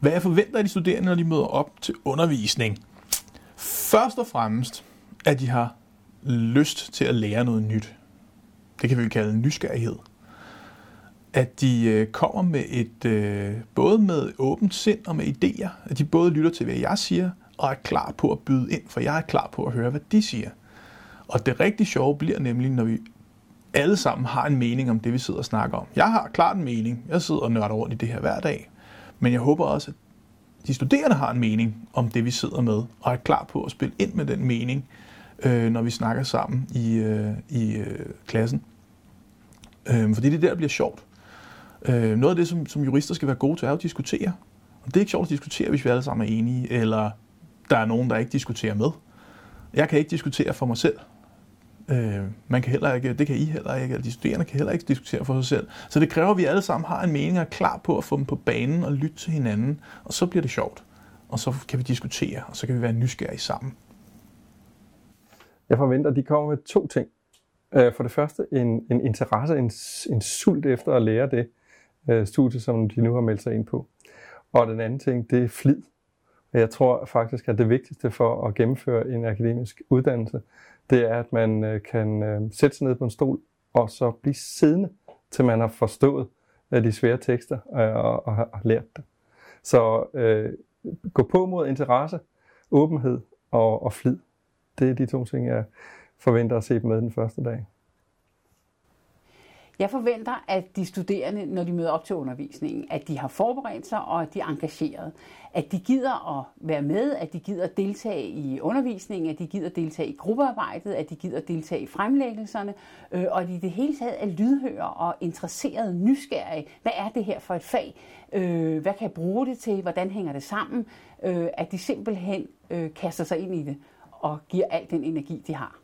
Hvad jeg forventer af de studerende, når de møder op til undervisning. Først og fremmest, at de har lyst til at lære noget nyt. Det kan vi kalde nysgerrighed. At de øh, kommer med et, øh, både med åbent sind og med idéer. At de både lytter til, hvad jeg siger, og er klar på at byde ind, for jeg er klar på at høre, hvad de siger. Og det rigtig sjove bliver nemlig, når vi alle sammen har en mening om det, vi sidder og snakker om. Jeg har klart en mening. Jeg sidder og nørder rundt i det her hver dag. Men jeg håber også, at de studerende har en mening om det, vi sidder med, og er klar på at spille ind med den mening, øh, når vi snakker sammen i, øh, i øh, klassen. Øh, fordi det der, der bliver sjovt. Øh, noget af det, som, som jurister skal være gode til, er at diskutere. Og det er ikke sjovt at diskutere, hvis vi alle sammen er enige, eller der er nogen, der ikke diskuterer med. Jeg kan ikke diskutere for mig selv. Øh, man kan heller ikke, det kan I heller ikke, eller de studerende kan heller ikke diskutere for sig selv. Så det kræver, at vi alle sammen har en mening og er klar på at få dem på banen og lytte til hinanden, og så bliver det sjovt. Og så kan vi diskutere, og så kan vi være nysgerrige sammen. Jeg forventer, at de kommer med to ting. Øh, for det første en, en interesse, en, en sult efter at lære det øh, studie, som de nu har meldt sig ind på. Og den anden ting, det er flid. Jeg tror faktisk, at det vigtigste for at gennemføre en akademisk uddannelse, det er, at man øh, kan øh, sætte sig ned på en stol og så blive siddende, til man har forstået øh, de svære tekster og, og har lært det. Så øh, gå på mod interesse, åbenhed og, og flid. Det er de to ting, jeg forventer at se med den første dag. Jeg forventer, at de studerende, når de møder op til undervisningen, at de har forberedt sig og at de er engageret. At de gider at være med, at de gider at deltage i undervisningen, at de gider at deltage i gruppearbejdet, at de gider at deltage i fremlæggelserne, øh, og at de i det hele taget er lydhøre og interesserede, nysgerrige. Hvad er det her for et fag? Øh, hvad kan jeg bruge det til? Hvordan hænger det sammen? Øh, at de simpelthen øh, kaster sig ind i det og giver al den energi, de har.